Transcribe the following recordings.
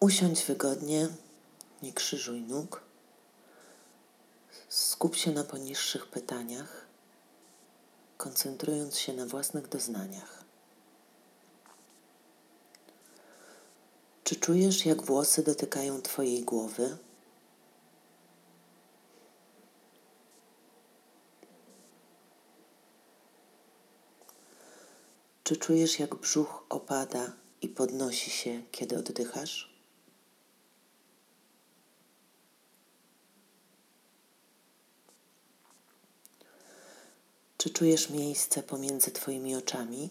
Usiądź wygodnie, nie krzyżuj nóg. Skup się na poniższych pytaniach, koncentrując się na własnych doznaniach. Czy czujesz, jak włosy dotykają Twojej głowy? Czy czujesz, jak brzuch opada i podnosi się, kiedy oddychasz? Czy czujesz miejsce pomiędzy Twoimi oczami?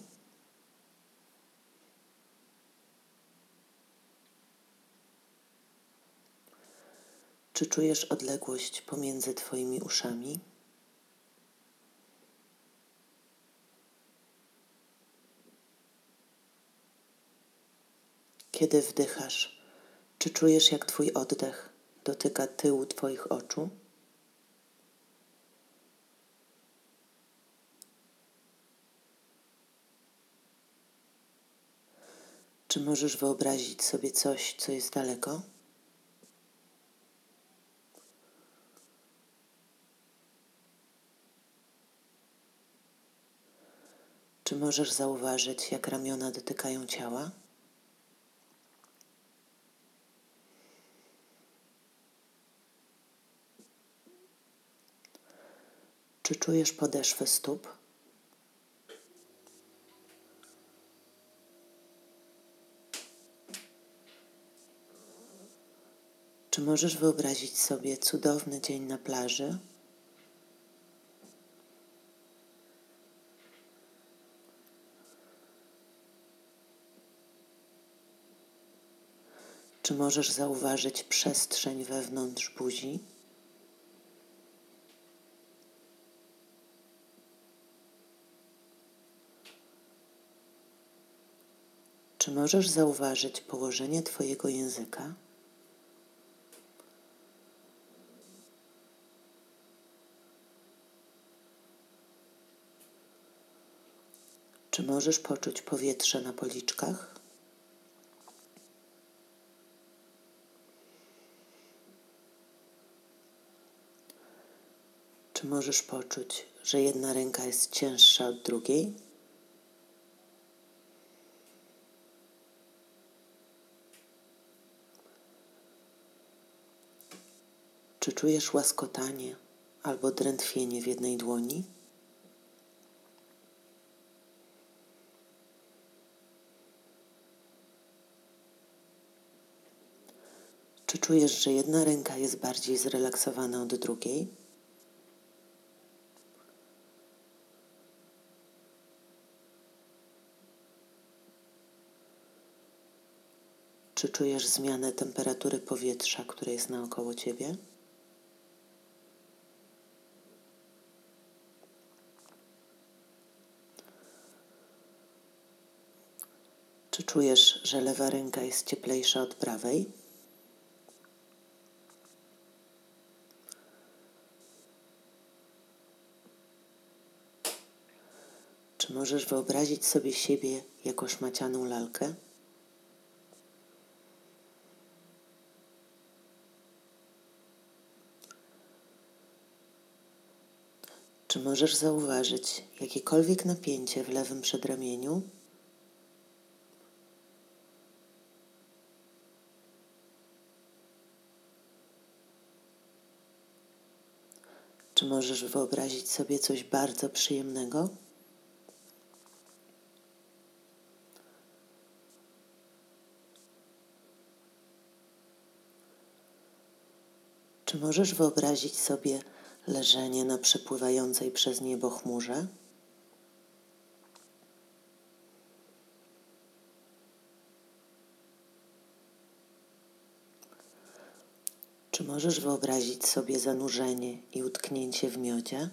Czy czujesz odległość pomiędzy Twoimi uszami? Kiedy wdychasz, czy czujesz, jak Twój oddech dotyka tyłu Twoich oczu? Czy możesz wyobrazić sobie coś, co jest daleko? Czy możesz zauważyć, jak ramiona dotykają ciała? Czy czujesz podeszwę stóp? Czy możesz wyobrazić sobie cudowny dzień na plaży? Czy możesz zauważyć przestrzeń wewnątrz buzi? Czy możesz zauważyć położenie Twojego języka? Czy możesz poczuć powietrze na policzkach? Czy możesz poczuć, że jedna ręka jest cięższa od drugiej? Czy czujesz łaskotanie albo drętwienie w jednej dłoni? Czy czujesz, że jedna ręka jest bardziej zrelaksowana od drugiej? Czy czujesz zmianę temperatury powietrza, które jest naokoło ciebie? Czy czujesz, że lewa ręka jest cieplejsza od prawej? Możesz wyobrazić sobie siebie jako szmacianą lalkę? Czy możesz zauważyć jakiekolwiek napięcie w lewym przedramieniu? Czy możesz wyobrazić sobie coś bardzo przyjemnego? Czy możesz wyobrazić sobie leżenie na przepływającej przez niebo chmurze? Czy możesz wyobrazić sobie zanurzenie i utknięcie w miodzie?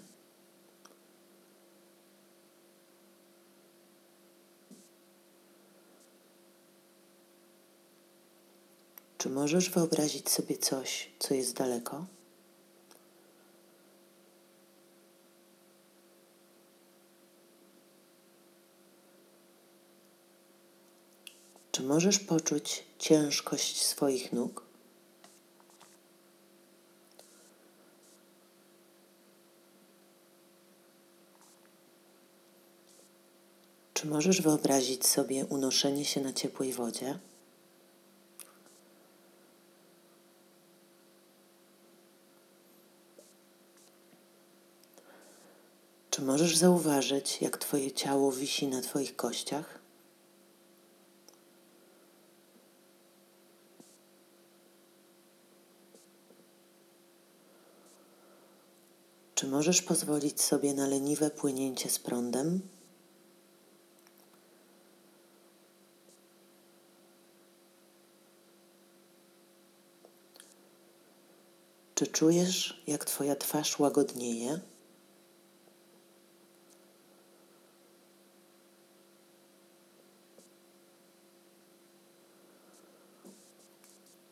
Czy możesz wyobrazić sobie coś, co jest daleko? Czy możesz poczuć ciężkość swoich nóg? Czy możesz wyobrazić sobie unoszenie się na ciepłej wodzie? Możesz zauważyć, jak Twoje ciało wisi na Twoich kościach? Czy możesz pozwolić sobie na leniwe płynięcie z prądem? Czy czujesz, jak Twoja twarz łagodnieje?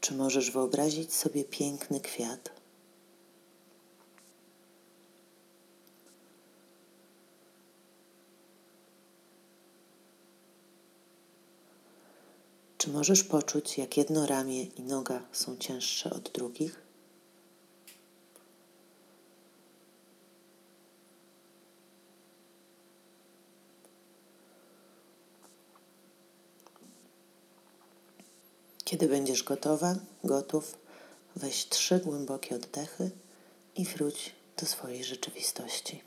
Czy możesz wyobrazić sobie piękny kwiat? Czy możesz poczuć, jak jedno ramię i noga są cięższe od drugich? Kiedy będziesz gotowa, gotów, weź trzy głębokie oddechy i wróć do swojej rzeczywistości.